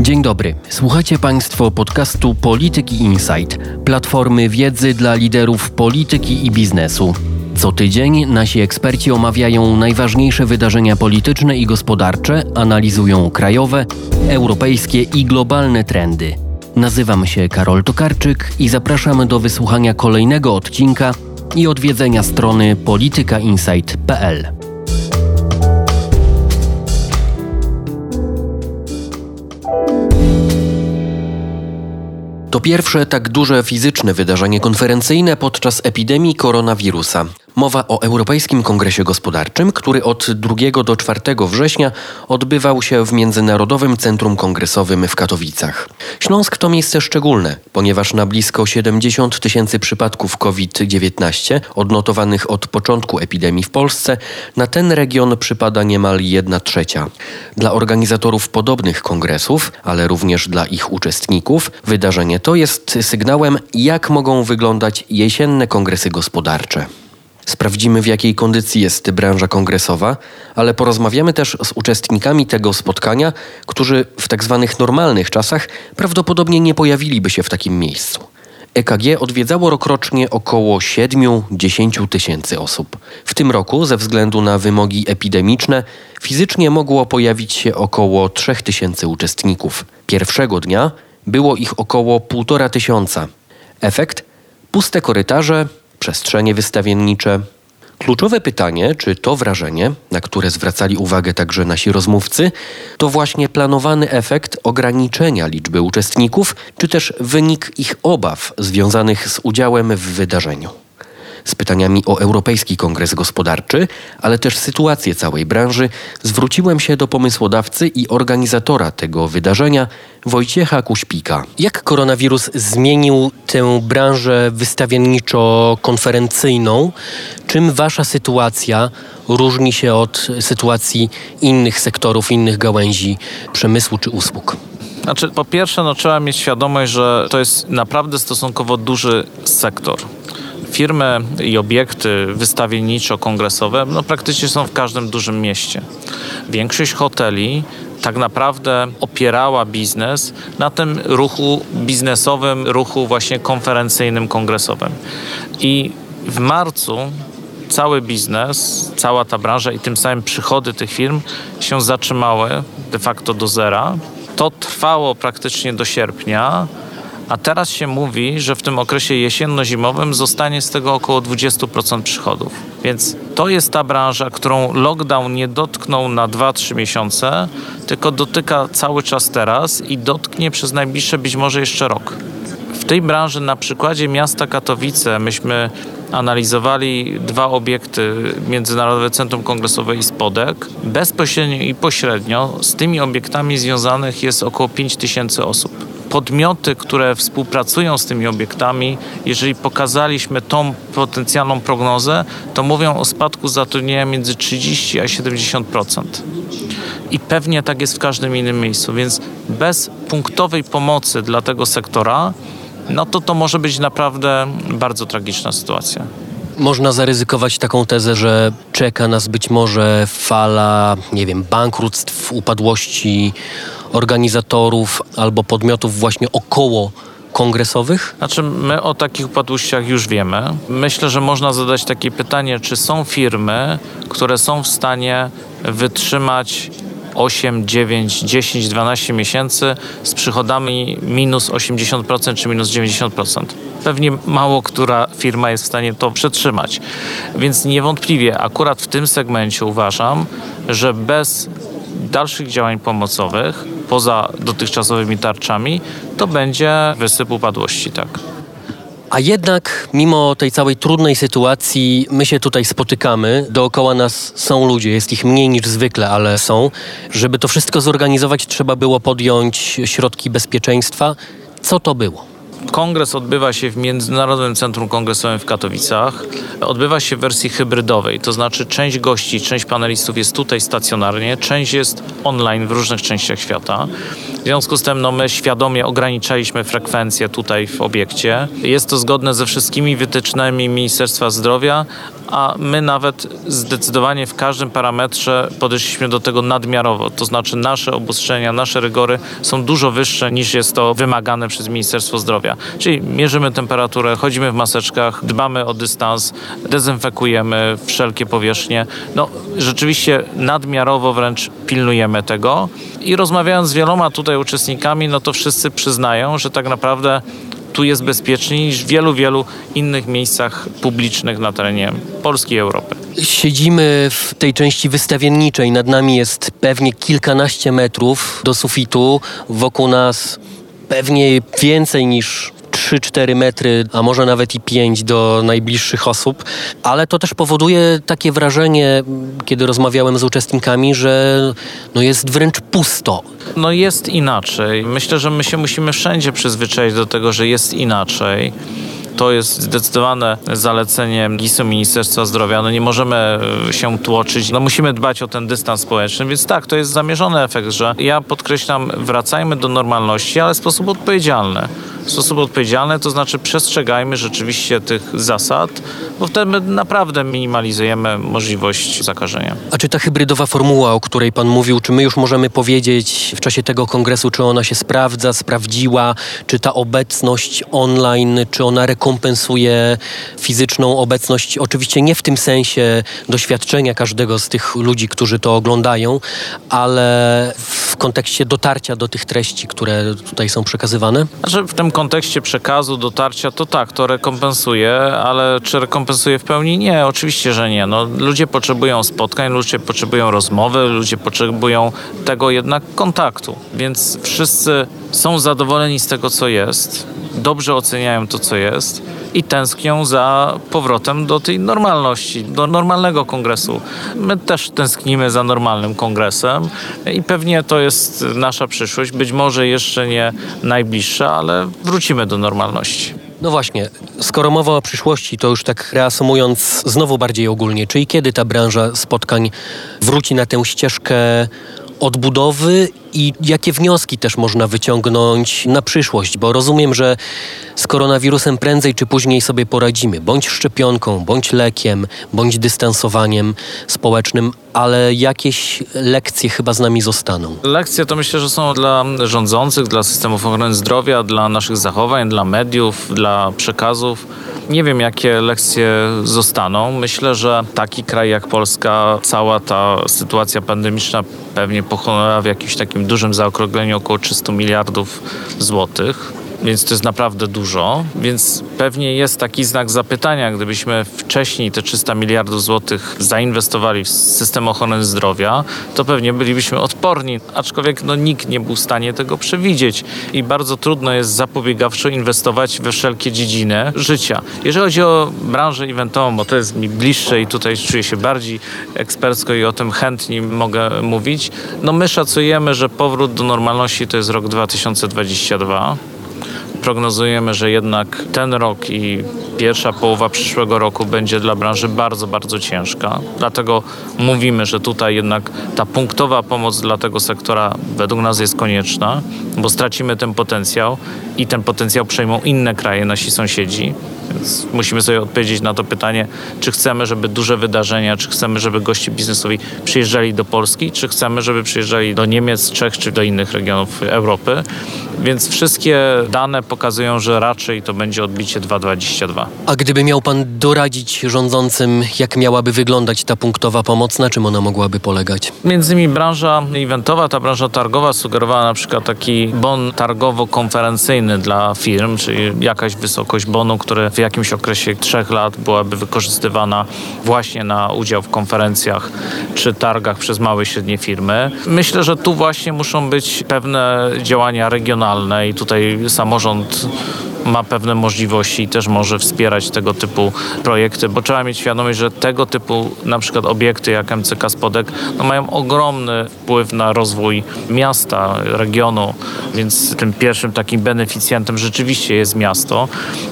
Dzień dobry. Słuchacie Państwo podcastu Polityki Insight, platformy wiedzy dla liderów polityki i biznesu. Co tydzień nasi eksperci omawiają najważniejsze wydarzenia polityczne i gospodarcze, analizują krajowe, europejskie i globalne trendy. Nazywam się Karol Tokarczyk i zapraszam do wysłuchania kolejnego odcinka i odwiedzenia strony politykainsight.pl. To pierwsze tak duże fizyczne wydarzenie konferencyjne podczas epidemii koronawirusa. Mowa o Europejskim Kongresie Gospodarczym, który od 2 do 4 września odbywał się w Międzynarodowym Centrum Kongresowym w Katowicach. Śląsk to miejsce szczególne, ponieważ na blisko 70 tysięcy przypadków COVID-19 odnotowanych od początku epidemii w Polsce, na ten region przypada niemal 1 trzecia. Dla organizatorów podobnych kongresów, ale również dla ich uczestników, wydarzenie to jest sygnałem, jak mogą wyglądać jesienne kongresy gospodarcze. Sprawdzimy, w jakiej kondycji jest branża kongresowa, ale porozmawiamy też z uczestnikami tego spotkania, którzy w tak zwanych normalnych czasach prawdopodobnie nie pojawiliby się w takim miejscu. EKG odwiedzało rokrocznie około 7-10 tysięcy osób. W tym roku, ze względu na wymogi epidemiczne, fizycznie mogło pojawić się około 3 tysięcy uczestników. Pierwszego dnia było ich około 1,5 tysiąca. Efekt? Puste korytarze, przestrzenie wystawiennicze. Kluczowe pytanie, czy to wrażenie, na które zwracali uwagę także nasi rozmówcy, to właśnie planowany efekt ograniczenia liczby uczestników, czy też wynik ich obaw związanych z udziałem w wydarzeniu z pytaniami o Europejski Kongres Gospodarczy, ale też sytuację całej branży, zwróciłem się do pomysłodawcy i organizatora tego wydarzenia, Wojciecha Kuśpika. Jak koronawirus zmienił tę branżę wystawienniczo-konferencyjną? Czym wasza sytuacja różni się od sytuacji innych sektorów, innych gałęzi przemysłu czy usług? Znaczy, po pierwsze, no, trzeba mieć świadomość, że to jest naprawdę stosunkowo duży sektor firmy i obiekty wystawienniczo-kongresowe no, praktycznie są w każdym dużym mieście. Większość hoteli tak naprawdę opierała biznes na tym ruchu biznesowym, ruchu właśnie konferencyjnym, kongresowym. I w marcu cały biznes, cała ta branża i tym samym przychody tych firm się zatrzymały de facto do zera. To trwało praktycznie do sierpnia a teraz się mówi, że w tym okresie jesienno-zimowym zostanie z tego około 20% przychodów. Więc to jest ta branża, którą lockdown nie dotknął na 2-3 miesiące, tylko dotyka cały czas teraz i dotknie przez najbliższe być może jeszcze rok. W tej branży na przykładzie miasta Katowice myśmy analizowali dwa obiekty, Międzynarodowe Centrum Kongresowe i Spodek. Bezpośrednio i pośrednio z tymi obiektami związanych jest około 5 tysięcy osób podmioty, które współpracują z tymi obiektami, jeżeli pokazaliśmy tą potencjalną prognozę, to mówią o spadku zatrudnienia między 30 a 70%. I pewnie tak jest w każdym innym miejscu, więc bez punktowej pomocy dla tego sektora, no to to może być naprawdę bardzo tragiczna sytuacja. Można zaryzykować taką tezę, że czeka nas być może fala, nie wiem, bankructw, upadłości organizatorów albo podmiotów właśnie około kongresowych? Znaczy, my o takich upadłościach już wiemy. Myślę, że można zadać takie pytanie, czy są firmy, które są w stanie wytrzymać 8, 9, 10, 12 miesięcy z przychodami minus 80% czy minus 90%. Pewnie mało która firma jest w stanie to przetrzymać. Więc niewątpliwie akurat w tym segmencie uważam, że bez dalszych działań pomocowych, poza dotychczasowymi tarczami, to będzie wysyp upadłości, tak. A jednak, mimo tej całej trudnej sytuacji, my się tutaj spotykamy. Dookoła nas są ludzie, jest ich mniej niż zwykle, ale są. Żeby to wszystko zorganizować, trzeba było podjąć środki bezpieczeństwa. Co to było? Kongres odbywa się w Międzynarodowym Centrum Kongresowym w Katowicach. Odbywa się w wersji hybrydowej, to znaczy część gości, część panelistów jest tutaj stacjonarnie, część jest online w różnych częściach świata. W związku z tym no, my świadomie ograniczaliśmy frekwencję tutaj w obiekcie. Jest to zgodne ze wszystkimi wytycznymi Ministerstwa Zdrowia, a my nawet zdecydowanie w każdym parametrze podeszliśmy do tego nadmiarowo. To znaczy nasze obostrzenia, nasze rygory są dużo wyższe niż jest to wymagane przez Ministerstwo Zdrowia. Czyli mierzymy temperaturę, chodzimy w maseczkach, dbamy o dystans, dezynfekujemy wszelkie powierzchnie. No rzeczywiście nadmiarowo wręcz pilnujemy tego i rozmawiając z wieloma tutaj uczestnikami, no to wszyscy przyznają, że tak naprawdę tu jest bezpieczniej niż w wielu, wielu innych miejscach publicznych na terenie Polski i Europy. Siedzimy w tej części wystawienniczej. Nad nami jest pewnie kilkanaście metrów do sufitu. Wokół nas pewnie więcej niż 3-4 metry, a może nawet i 5 do najbliższych osób, ale to też powoduje takie wrażenie, kiedy rozmawiałem z uczestnikami, że no jest wręcz pusto. No jest inaczej. Myślę, że my się musimy wszędzie przyzwyczaić do tego, że jest inaczej. To jest zdecydowane zalecenie GIS-u Ministerstwa Zdrowia. No nie możemy e, się tłoczyć. No musimy dbać o ten dystans społeczny, więc tak, to jest zamierzony efekt, że ja podkreślam, wracajmy do normalności, ale w sposób odpowiedzialny w sposób odpowiedzialny, to znaczy przestrzegajmy rzeczywiście tych zasad, bo wtedy naprawdę minimalizujemy możliwość zakażenia. A czy ta hybrydowa formuła, o której Pan mówił, czy my już możemy powiedzieć w czasie tego kongresu, czy ona się sprawdza, sprawdziła, czy ta obecność online, czy ona rekompensuje fizyczną obecność? Oczywiście nie w tym sensie doświadczenia każdego z tych ludzi, którzy to oglądają, ale w kontekście dotarcia do tych treści, które tutaj są przekazywane? Znaczy w tym kontekście przekazu, dotarcia, to tak, to rekompensuje, ale czy rekompensuje w pełni? Nie, oczywiście, że nie. No, ludzie potrzebują spotkań, ludzie potrzebują rozmowy, ludzie potrzebują tego jednak kontaktu, więc wszyscy są zadowoleni z tego, co jest, dobrze oceniają to, co jest i tęsknią za powrotem do tej normalności, do normalnego kongresu. My też tęsknimy za normalnym kongresem i pewnie to jest nasza przyszłość. Być może jeszcze nie najbliższa, ale wrócimy do normalności. No właśnie, skoro mowa o przyszłości, to już tak reasumując znowu bardziej ogólnie, czyli kiedy ta branża spotkań wróci na tę ścieżkę odbudowy i jakie wnioski też można wyciągnąć na przyszłość, bo rozumiem, że z koronawirusem prędzej czy później sobie poradzimy, bądź szczepionką, bądź lekiem, bądź dystansowaniem społecznym, ale jakieś lekcje chyba z nami zostaną. Lekcje to myślę, że są dla rządzących, dla systemów ochrony zdrowia, dla naszych zachowań, dla mediów, dla przekazów. Nie wiem, jakie lekcje zostaną. Myślę, że taki kraj jak Polska, cała ta sytuacja pandemiczna pewnie pochłonęła w jakimś takim dużym zaokrągleniu około 300 miliardów złotych więc to jest naprawdę dużo. Więc pewnie jest taki znak zapytania, gdybyśmy wcześniej te 300 miliardów złotych zainwestowali w system ochrony zdrowia, to pewnie bylibyśmy odporni. Aczkolwiek no, nikt nie był w stanie tego przewidzieć i bardzo trudno jest zapobiegawczo inwestować we wszelkie dziedziny życia. Jeżeli chodzi o branżę eventową, bo to jest mi bliższe i tutaj czuję się bardziej ekspercko i o tym chętnie mogę mówić, no my szacujemy, że powrót do normalności to jest rok 2022 prognozujemy, że jednak ten rok i pierwsza połowa przyszłego roku będzie dla branży bardzo, bardzo ciężka. Dlatego mówimy, że tutaj jednak ta punktowa pomoc dla tego sektora według nas jest konieczna, bo stracimy ten potencjał i ten potencjał przejmą inne kraje, nasi sąsiedzi. Więc musimy sobie odpowiedzieć na to pytanie, czy chcemy, żeby duże wydarzenia, czy chcemy, żeby goście biznesowi przyjeżdżali do Polski, czy chcemy, żeby przyjeżdżali do Niemiec, Czech, czy do innych regionów Europy. Więc wszystkie dane pokazują, że raczej to będzie odbicie 2,22. A gdyby miał Pan doradzić rządzącym, jak miałaby wyglądać ta punktowa pomoc, na czym ona mogłaby polegać? Między innymi branża eventowa, ta branża targowa sugerowała na przykład taki bon targowo-konferencyjny dla firm, czyli jakaś wysokość bonu, który w jakimś okresie trzech lat byłaby wykorzystywana właśnie na udział w konferencjach czy targach przez małe i średnie firmy. Myślę, że tu właśnie muszą być pewne działania regionalne i tutaj samorząd ma pewne możliwości i też może wspierać tego typu projekty, bo trzeba mieć świadomość, że tego typu na przykład obiekty jak MCK Spodek no mają ogromny wpływ na rozwój miasta, regionu, więc tym pierwszym takim beneficjentem rzeczywiście jest miasto.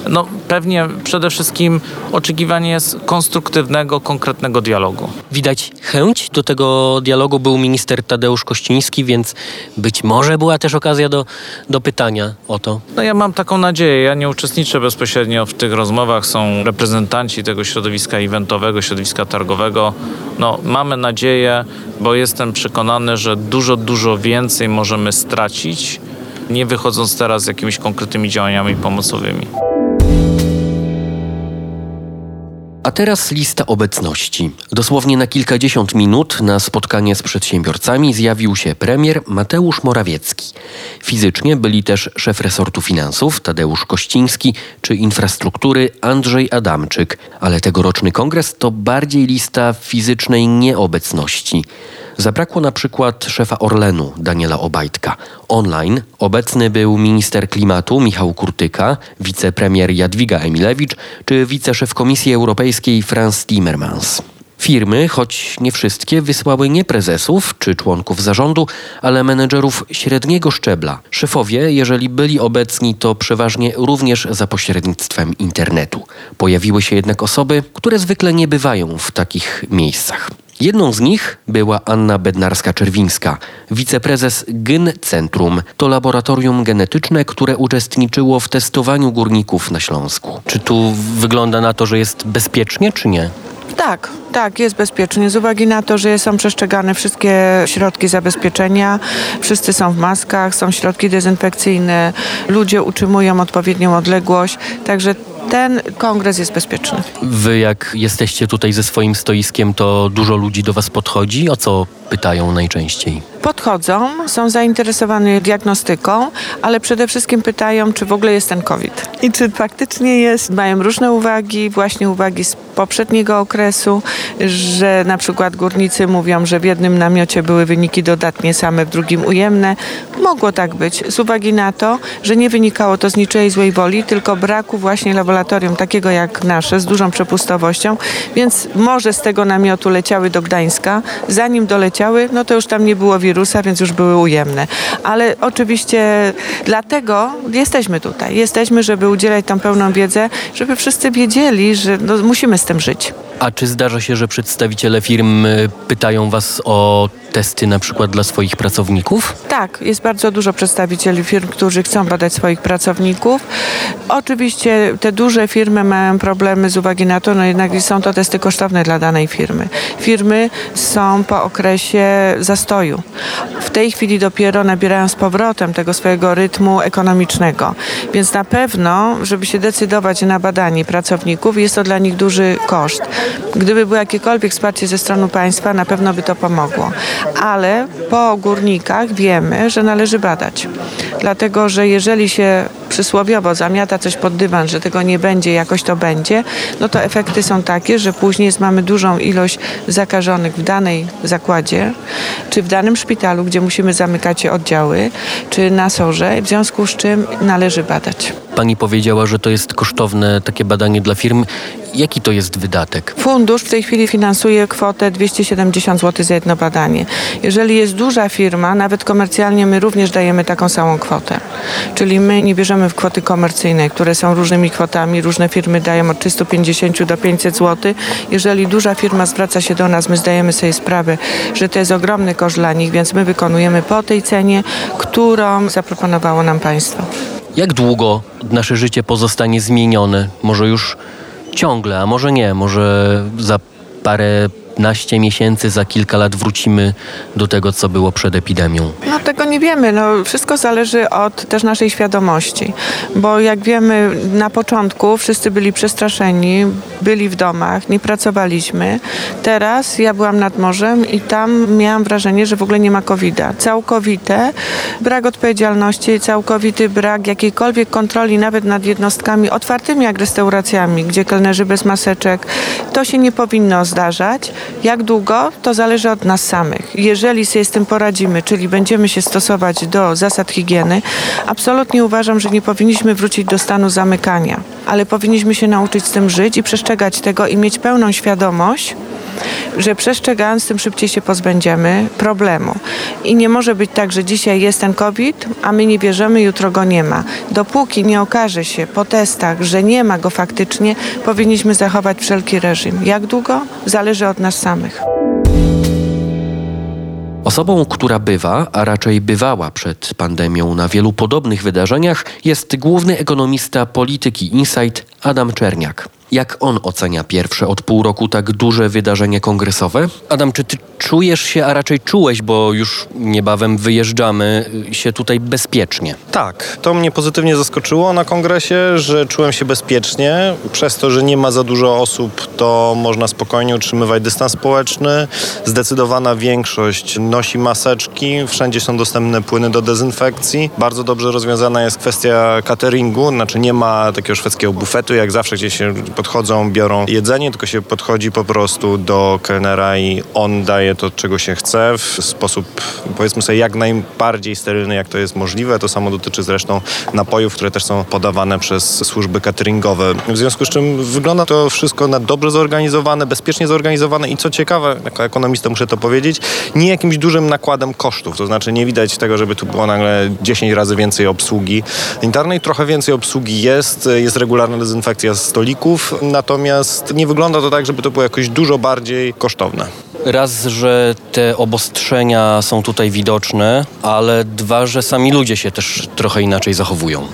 No pewnie przede wszystkim oczekiwanie jest konstruktywnego, konkretnego dialogu. Widać chęć do tego dialogu. Był minister Tadeusz Kościński, więc być może była też okazja do, do pytania o to. No ja mam taką nadzieję. Ja nie uczestniczę bezpośrednio w tych rozmowach. Są reprezentanci tego środowiska eventowego, środowiska targowego. No mamy nadzieję, bo jestem przekonany, że dużo, dużo więcej możemy stracić, nie wychodząc teraz z jakimiś konkretnymi działaniami pomocowymi. A teraz lista obecności. Dosłownie na kilkadziesiąt minut na spotkanie z przedsiębiorcami zjawił się premier Mateusz Morawiecki. Fizycznie byli też szef resortu finansów Tadeusz Kościński czy infrastruktury Andrzej Adamczyk, ale tegoroczny kongres to bardziej lista fizycznej nieobecności. Zabrakło na przykład szefa Orlenu Daniela Obajtka. Online obecny był minister klimatu Michał Kurtyka, wicepremier Jadwiga Emilewicz czy wiceszef Komisji Europejskiej Franz Timmermans. Firmy, choć nie wszystkie, wysłały nie prezesów czy członków zarządu, ale menedżerów średniego szczebla. Szefowie, jeżeli byli obecni, to przeważnie również za pośrednictwem internetu. Pojawiły się jednak osoby, które zwykle nie bywają w takich miejscach. Jedną z nich była Anna Bednarska-Czerwińska, wiceprezes GYN Centrum. To laboratorium genetyczne, które uczestniczyło w testowaniu górników na Śląsku. Czy tu wygląda na to, że jest bezpiecznie, czy nie? Tak, tak, jest bezpiecznie. Z uwagi na to, że są przestrzegane wszystkie środki zabezpieczenia, wszyscy są w maskach, są środki dezynfekcyjne, ludzie utrzymują odpowiednią odległość, także ten kongres jest bezpieczny. Wy jak jesteście tutaj ze swoim stoiskiem, to dużo ludzi do was podchodzi? O co pytają najczęściej? Podchodzą, są zainteresowani diagnostyką, ale przede wszystkim pytają, czy w ogóle jest ten COVID i czy faktycznie jest. Mają różne uwagi, właśnie uwagi z poprzedniego okresu, że na przykład górnicy mówią, że w jednym namiocie były wyniki dodatnie same, w drugim ujemne. Mogło tak być z uwagi na to, że nie wynikało to z niczej złej woli, tylko braku właśnie laboratorium takiego jak nasze, z dużą przepustowością, więc może z tego namiotu leciały do Gdańska, zanim doleciały, no to już tam nie było wirusa, więc już były ujemne. Ale oczywiście dlatego jesteśmy tutaj. Jesteśmy, żeby udzielać tam pełną wiedzę, żeby wszyscy wiedzieli, że no, musimy z tym żyć. A czy zdarza się, że przedstawiciele firm y, pytają was o testy na przykład dla swoich pracowników? Tak, jest bardzo dużo przedstawicieli firm, którzy chcą badać swoich pracowników. Oczywiście te duże firmy mają problemy z uwagi na to, no jednak są to testy kosztowne dla danej firmy. Firmy są po okresie zastoju. W tej chwili dopiero nabierają z powrotem tego swojego rytmu ekonomicznego. Więc na pewno, żeby się decydować na badanie pracowników, jest to dla nich duży koszt. Gdyby było jakiekolwiek wsparcie ze strony państwa, na pewno by to pomogło. Ale po górnikach wiemy, że należy badać. Dlatego, że jeżeli się przysłowiowo zamiata coś pod dywan, że tego nie będzie, jakoś to będzie, no to efekty są takie, że później mamy dużą ilość zakażonych w danej zakładzie, czy w danym szpitalu, gdzie musimy zamykać oddziały, czy na sorze, w związku z czym należy badać. Pani powiedziała, że to jest kosztowne takie badanie dla firm. Jaki to jest wydatek? Fundusz w tej chwili finansuje kwotę 270 zł za jedno badanie. Jeżeli jest duża firma, nawet komercjalnie my również dajemy taką samą kwotę. Czyli my nie bierzemy w kwoty komercyjne, które są różnymi kwotami. Różne firmy dają od 350 do 500 zł. Jeżeli duża firma zwraca się do nas, my zdajemy sobie sprawę, że to jest ogromny koszt dla nich, więc my wykonujemy po tej cenie, którą zaproponowało nam państwo. Jak długo nasze życie pozostanie zmienione? Może już ciągle, a może nie, może za parę naście miesięcy, za kilka lat wrócimy do tego, co było przed epidemią? No tego nie wiemy. No, wszystko zależy od też naszej świadomości. Bo jak wiemy, na początku wszyscy byli przestraszeni, byli w domach, nie pracowaliśmy. Teraz ja byłam nad morzem i tam miałam wrażenie, że w ogóle nie ma COVID-a. Całkowite brak odpowiedzialności, całkowity brak jakiejkolwiek kontroli nawet nad jednostkami otwartymi jak restauracjami, gdzie kelnerzy bez maseczek. To się nie powinno zdarzać. Jak długo? To zależy od nas samych. Jeżeli sobie z tym poradzimy, czyli będziemy się stosować do zasad higieny, absolutnie uważam, że nie powinniśmy wrócić do stanu zamykania, ale powinniśmy się nauczyć z tym żyć i przestrzegać tego i mieć pełną świadomość, że przestrzegając tym szybciej się pozbędziemy problemu. I nie może być tak, że dzisiaj jest ten COVID, a my nie bierzemy, jutro go nie ma. Dopóki nie okaże się po testach, że nie ma go faktycznie, powinniśmy zachować wszelki reżim. Jak długo? Zależy od nas samych. Osobą, która bywa, a raczej bywała przed pandemią na wielu podobnych wydarzeniach, jest główny ekonomista polityki Insight Adam Czerniak. Jak on ocenia pierwsze od pół roku tak duże wydarzenie kongresowe? Adam, czy ty czujesz się, a raczej czułeś, bo już niebawem wyjeżdżamy, y, się tutaj bezpiecznie? Tak, to mnie pozytywnie zaskoczyło na kongresie, że czułem się bezpiecznie. Przez to, że nie ma za dużo osób, to można spokojnie utrzymywać dystans społeczny. Zdecydowana większość nosi maseczki, wszędzie są dostępne płyny do dezynfekcji. Bardzo dobrze rozwiązana jest kwestia cateringu, znaczy nie ma takiego szwedzkiego bufetu, jak zawsze gdzie się podchodzą, biorą jedzenie, tylko się podchodzi po prostu do kelnera i on daje to, czego się chce w sposób, powiedzmy sobie, jak najbardziej sterylny, jak to jest możliwe. To samo dotyczy zresztą napojów, które też są podawane przez służby cateringowe. W związku z czym wygląda to wszystko na dobrze zorganizowane, bezpiecznie zorganizowane i co ciekawe, jako ekonomista muszę to powiedzieć, nie jakimś dużym nakładem kosztów. To znaczy nie widać tego, żeby tu było nagle 10 razy więcej obsługi internej. Trochę więcej obsługi jest, jest regularna dezynfekcja stolików, natomiast nie wygląda to tak, żeby to było jakoś dużo bardziej kosztowne. Raz, że te obostrzenia są tutaj widoczne, ale dwa, że sami ludzie się też trochę inaczej zachowują.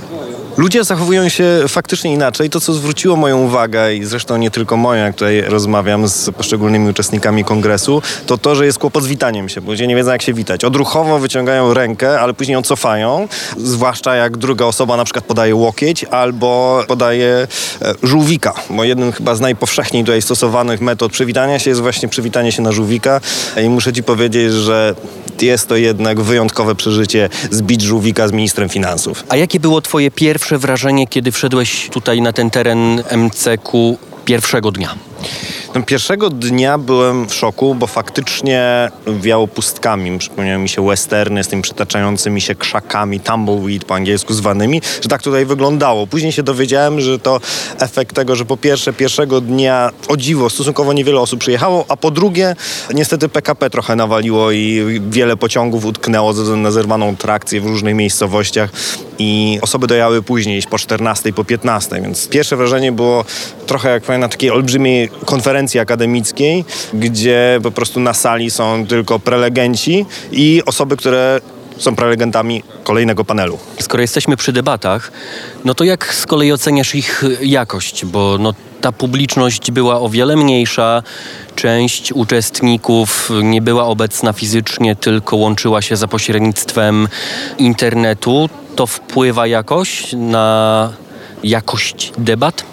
Ludzie zachowują się faktycznie inaczej. To, co zwróciło moją uwagę i zresztą nie tylko moją, jak tutaj rozmawiam z poszczególnymi uczestnikami kongresu, to to, że jest kłopot z witaniem się, bo ludzie nie wiedzą, jak się witać. Odruchowo wyciągają rękę, ale później ją cofają, zwłaszcza jak druga osoba na przykład podaje łokieć albo podaje e, żółwika, bo jednym chyba z najpowszechniej tutaj stosowanych metod przywitania się jest właśnie przywitanie się na żółwika i muszę ci powiedzieć, że jest to jednak wyjątkowe przeżycie zbić żółwika z ministrem finansów. A jakie było twoje pierwsze wrażenie, kiedy wszedłeś tutaj na ten teren MCQ pierwszego dnia? Pierwszego dnia byłem w szoku, bo faktycznie wiało pustkami. Przypomniały mi się westerny z tymi przytaczającymi się krzakami, tumbleweed po angielsku zwanymi, że tak tutaj wyglądało. Później się dowiedziałem, że to efekt tego, że po pierwsze pierwszego dnia o dziwo stosunkowo niewiele osób przyjechało, a po drugie niestety PKP trochę nawaliło i wiele pociągów utknęło ze względu na zerwaną trakcję w różnych miejscowościach i osoby dojechały później, po 14, po 15, więc pierwsze wrażenie było trochę jak powiem, na takiej olbrzymiej konferencji akademickiej, gdzie po prostu na sali są tylko prelegenci i osoby, które są prelegentami kolejnego panelu. Skoro jesteśmy przy debatach, no to jak z kolei oceniasz ich jakość? Bo no, ta publiczność była o wiele mniejsza, część uczestników nie była obecna fizycznie, tylko łączyła się za pośrednictwem internetu. To wpływa jakoś na jakość debat?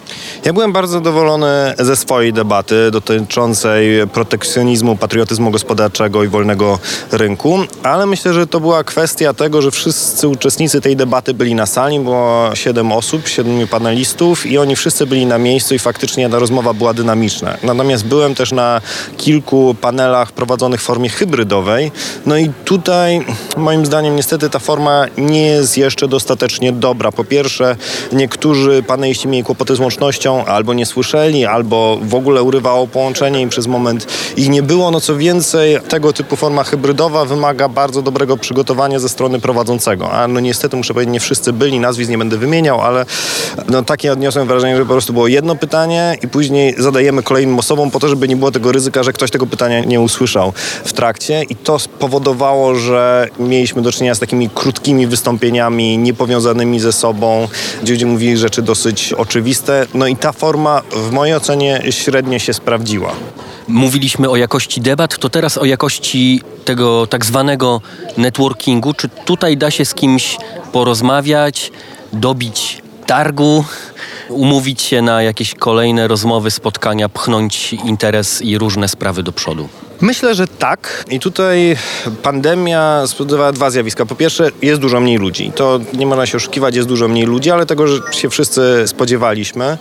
Ja byłem bardzo zadowolony ze swojej debaty dotyczącej protekcjonizmu, patriotyzmu gospodarczego i wolnego rynku, ale myślę, że to była kwestia tego, że wszyscy uczestnicy tej debaty byli na sali, było siedem osób, siedmiu panelistów i oni wszyscy byli na miejscu i faktycznie ta rozmowa była dynamiczna. Natomiast byłem też na kilku panelach prowadzonych w formie hybrydowej, no i tutaj moim zdaniem niestety ta forma nie jest jeszcze dostatecznie dobra. Po pierwsze, niektórzy paneliści mieli kłopoty z łącznością, albo nie słyszeli, albo w ogóle urywało połączenie i przez moment ich nie było. No co więcej, tego typu forma hybrydowa wymaga bardzo dobrego przygotowania ze strony prowadzącego. A no niestety muszę powiedzieć, nie wszyscy byli, nazwisk nie będę wymieniał, ale no takie odniosłem wrażenie, że po prostu było jedno pytanie i później zadajemy kolejnym osobom po to, żeby nie było tego ryzyka, że ktoś tego pytania nie usłyszał w trakcie i to spowodowało, że mieliśmy do czynienia z takimi krótkimi wystąpieniami, niepowiązanymi ze sobą, gdzie ludzie mówili rzeczy dosyć oczywiste. No i ta forma w mojej ocenie średnio się sprawdziła. Mówiliśmy o jakości debat, to teraz o jakości tego tak zwanego networkingu. Czy tutaj da się z kimś porozmawiać, dobić targu, umówić się na jakieś kolejne rozmowy, spotkania, pchnąć interes i różne sprawy do przodu? Myślę, że tak. I tutaj pandemia spowodowała dwa zjawiska. Po pierwsze, jest dużo mniej ludzi. To nie można się oszukiwać, jest dużo mniej ludzi, ale tego, że się wszyscy spodziewaliśmy,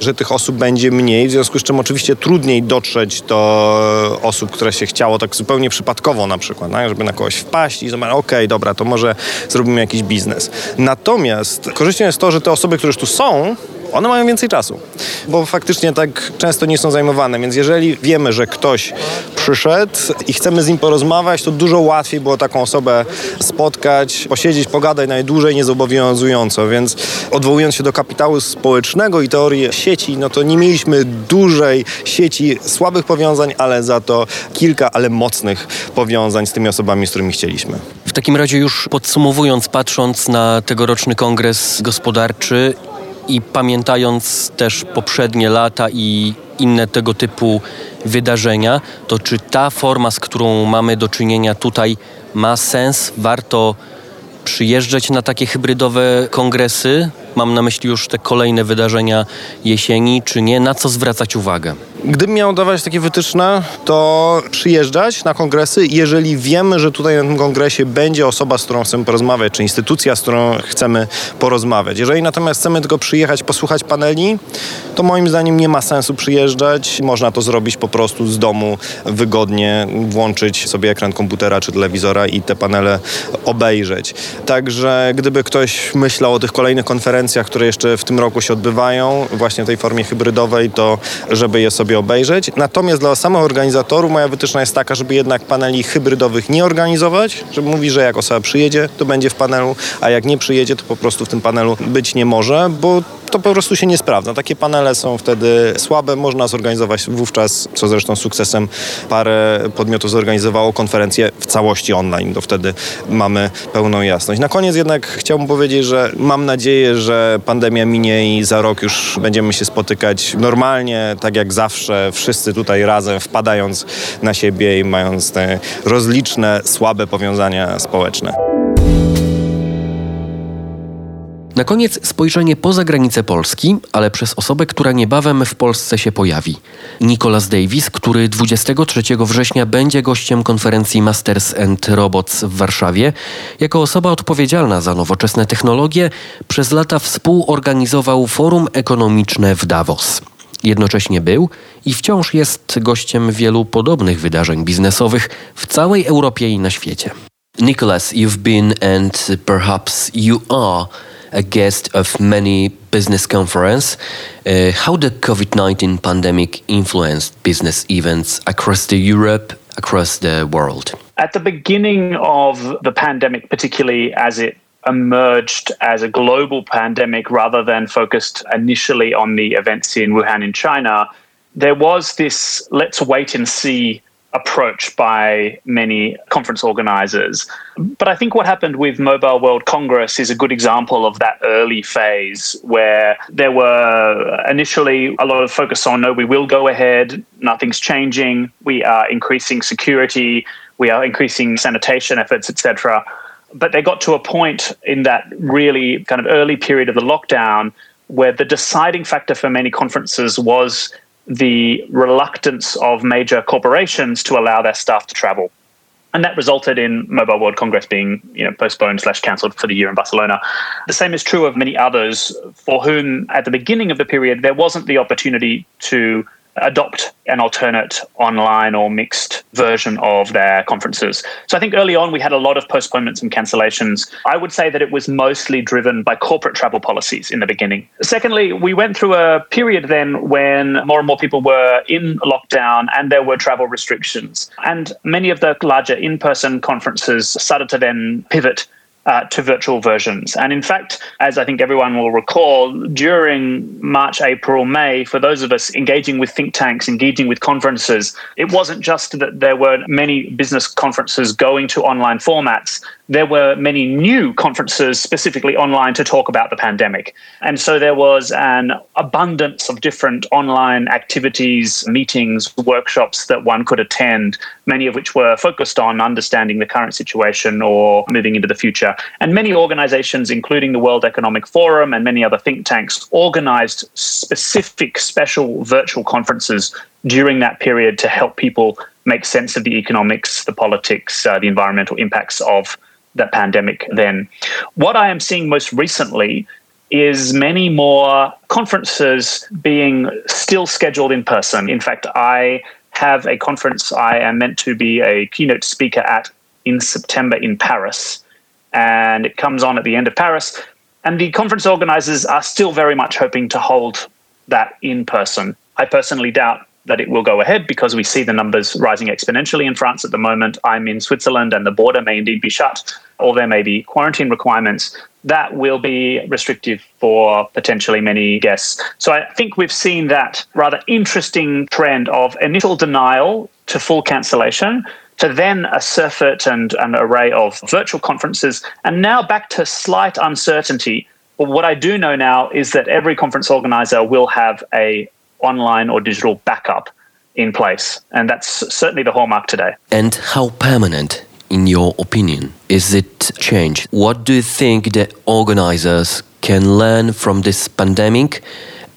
że tych osób będzie mniej, w związku z czym oczywiście trudniej dotrzeć do osób, które się chciało tak zupełnie przypadkowo na przykład, żeby na kogoś wpaść i zobaczyć, okej, okay, dobra, to może zrobimy jakiś biznes. Natomiast korzyścią jest to, że te osoby, które już tu są, one mają więcej czasu, bo faktycznie tak często nie są zajmowane, więc jeżeli wiemy, że ktoś przyszedł i chcemy z nim porozmawiać, to dużo łatwiej było taką osobę spotkać, posiedzieć, pogadać najdłużej, niezobowiązująco, więc odwołując się do kapitału społecznego i teorii sieci, no to nie mieliśmy dużej sieci słabych powiązań, ale za to kilka, ale mocnych powiązań z tymi osobami, z którymi chcieliśmy. W takim razie już podsumowując, patrząc na tegoroczny kongres gospodarczy, i pamiętając też poprzednie lata i inne tego typu wydarzenia, to czy ta forma, z którą mamy do czynienia tutaj, ma sens? Warto przyjeżdżać na takie hybrydowe kongresy? Mam na myśli już te kolejne wydarzenia jesieni, czy nie? Na co zwracać uwagę? Gdybym miał dawać takie wytyczne, to przyjeżdżać na kongresy, jeżeli wiemy, że tutaj na tym kongresie będzie osoba, z którą chcemy porozmawiać, czy instytucja, z którą chcemy porozmawiać. Jeżeli natomiast chcemy tylko przyjechać, posłuchać paneli, to moim zdaniem nie ma sensu przyjeżdżać. Można to zrobić po prostu z domu wygodnie, włączyć sobie ekran komputera czy telewizora i te panele obejrzeć. Także gdyby ktoś myślał o tych kolejnych konferencjach, które jeszcze w tym roku się odbywają, właśnie w tej formie hybrydowej, to żeby je sobie obejrzeć. Natomiast dla samych organizatorów moja wytyczna jest taka, żeby jednak paneli hybrydowych nie organizować, żeby mówić, że jak osoba przyjedzie, to będzie w panelu, a jak nie przyjedzie, to po prostu w tym panelu być nie może, bo to po prostu się nie sprawdza. Takie panele są wtedy słabe. Można zorganizować wówczas, co zresztą sukcesem parę podmiotów zorganizowało konferencję w całości online. To wtedy mamy pełną jasność. Na koniec jednak chciałbym powiedzieć, że mam nadzieję, że pandemia minie i za rok już będziemy się spotykać normalnie, tak jak zawsze, wszyscy tutaj razem, wpadając na siebie i mając te rozliczne, słabe powiązania społeczne. Na koniec spojrzenie poza granice Polski, ale przez osobę, która niebawem w Polsce się pojawi. Nicholas Davis, który 23 września będzie gościem konferencji Masters and Robots w Warszawie. Jako osoba odpowiedzialna za nowoczesne technologie, przez lata współorganizował forum ekonomiczne w Davos. Jednocześnie był i wciąż jest gościem wielu podobnych wydarzeń biznesowych w całej Europie i na świecie. Nicholas, you've been and perhaps you are a guest of many business conferences. Uh, how the COVID-19 pandemic influenced business events across the Europe, across the world? At the beginning of the pandemic, particularly as it emerged as a global pandemic rather than focused initially on the events in Wuhan in China, there was this let's wait and see approach by many conference organizers. But I think what happened with Mobile World Congress is a good example of that early phase where there were initially a lot of focus on no, we will go ahead, nothing's changing, we are increasing security, we are increasing sanitation efforts, etc. But they got to a point in that really kind of early period of the lockdown where the deciding factor for many conferences was the reluctance of major corporations to allow their staff to travel. And that resulted in Mobile World Congress being, you know, postponed slash cancelled for the year in Barcelona. The same is true of many others for whom, at the beginning of the period, there wasn't the opportunity to adopt an alternate online or mixed version of their conferences. So I think early on we had a lot of postponements and cancellations. I would say that it was mostly driven by corporate travel policies in the beginning. Secondly, we went through a period then when more and more people were in lockdown and there were travel restrictions. And many of the larger in person conferences started to then pivot uh, to virtual versions. And in fact, as I think everyone will recall, during March, April, May, for those of us engaging with think tanks, engaging with conferences, it wasn't just that there were many business conferences going to online formats, there were many new conferences specifically online to talk about the pandemic. And so there was an abundance of different online activities, meetings, workshops that one could attend, many of which were focused on understanding the current situation or moving into the future. And many organizations, including the World Economic Forum and many other think tanks, organized specific special virtual conferences during that period to help people make sense of the economics, the politics, uh, the environmental impacts of that pandemic then. What I am seeing most recently is many more conferences being still scheduled in person. In fact, I have a conference I am meant to be a keynote speaker at in September in Paris. And it comes on at the end of Paris. And the conference organizers are still very much hoping to hold that in person. I personally doubt that it will go ahead because we see the numbers rising exponentially in France at the moment. I'm in Switzerland and the border may indeed be shut, or there may be quarantine requirements. That will be restrictive for potentially many guests. So I think we've seen that rather interesting trend of initial denial to full cancellation to then a surfeit and an array of virtual conferences, and now back to slight uncertainty. But what I do know now is that every conference organizer will have a online or digital backup in place, and that's certainly the hallmark today. And how permanent, in your opinion, is it change? What do you think the organizers can learn from this pandemic?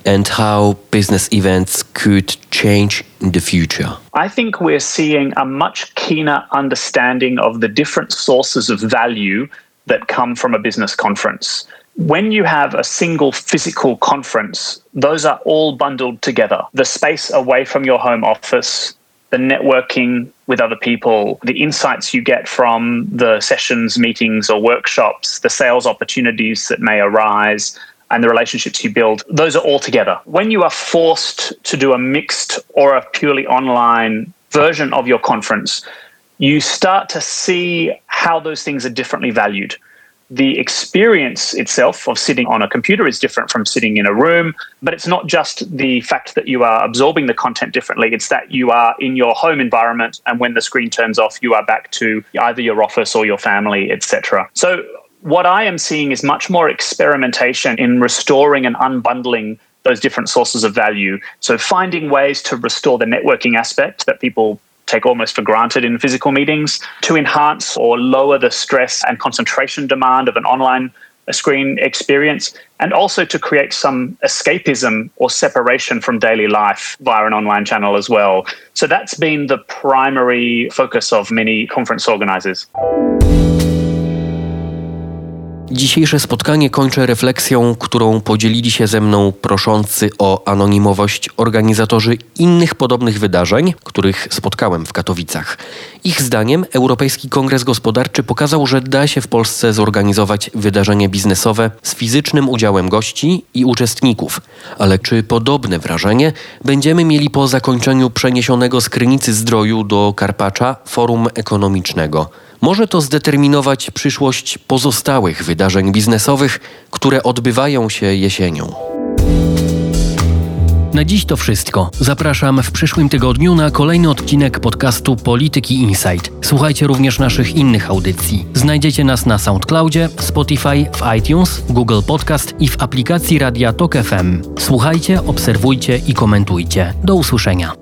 And how business events could change in the future? I think we're seeing a much keener understanding of the different sources of value that come from a business conference. When you have a single physical conference, those are all bundled together. The space away from your home office, the networking with other people, the insights you get from the sessions, meetings, or workshops, the sales opportunities that may arise, and the relationships you build, those are all together. When you are forced to do a mixed or a purely online version of your conference, you start to see how those things are differently valued. The experience itself of sitting on a computer is different from sitting in a room, but it's not just the fact that you are absorbing the content differently, it's that you are in your home environment and when the screen turns off, you are back to either your office or your family, etc. So what I am seeing is much more experimentation in restoring and unbundling those different sources of value. So, finding ways to restore the networking aspect that people take almost for granted in physical meetings, to enhance or lower the stress and concentration demand of an online uh, screen experience, and also to create some escapism or separation from daily life via an online channel as well. So, that's been the primary focus of many conference organizers. Dzisiejsze spotkanie kończę refleksją, którą podzielili się ze mną proszący o anonimowość organizatorzy innych podobnych wydarzeń, których spotkałem w Katowicach. Ich zdaniem Europejski Kongres Gospodarczy pokazał, że da się w Polsce zorganizować wydarzenie biznesowe z fizycznym udziałem gości i uczestników. Ale czy podobne wrażenie będziemy mieli po zakończeniu przeniesionego z Krynicy Zdroju do Karpacza Forum Ekonomicznego? Może to zdeterminować przyszłość pozostałych wydarzeń biznesowych, które odbywają się jesienią. Na dziś to wszystko. Zapraszam w przyszłym tygodniu na kolejny odcinek podcastu Polityki Insight. Słuchajcie również naszych innych audycji. Znajdziecie nas na SoundCloudzie, Spotify, w iTunes, Google Podcast i w aplikacji Radia Tok FM. Słuchajcie, obserwujcie i komentujcie. Do usłyszenia.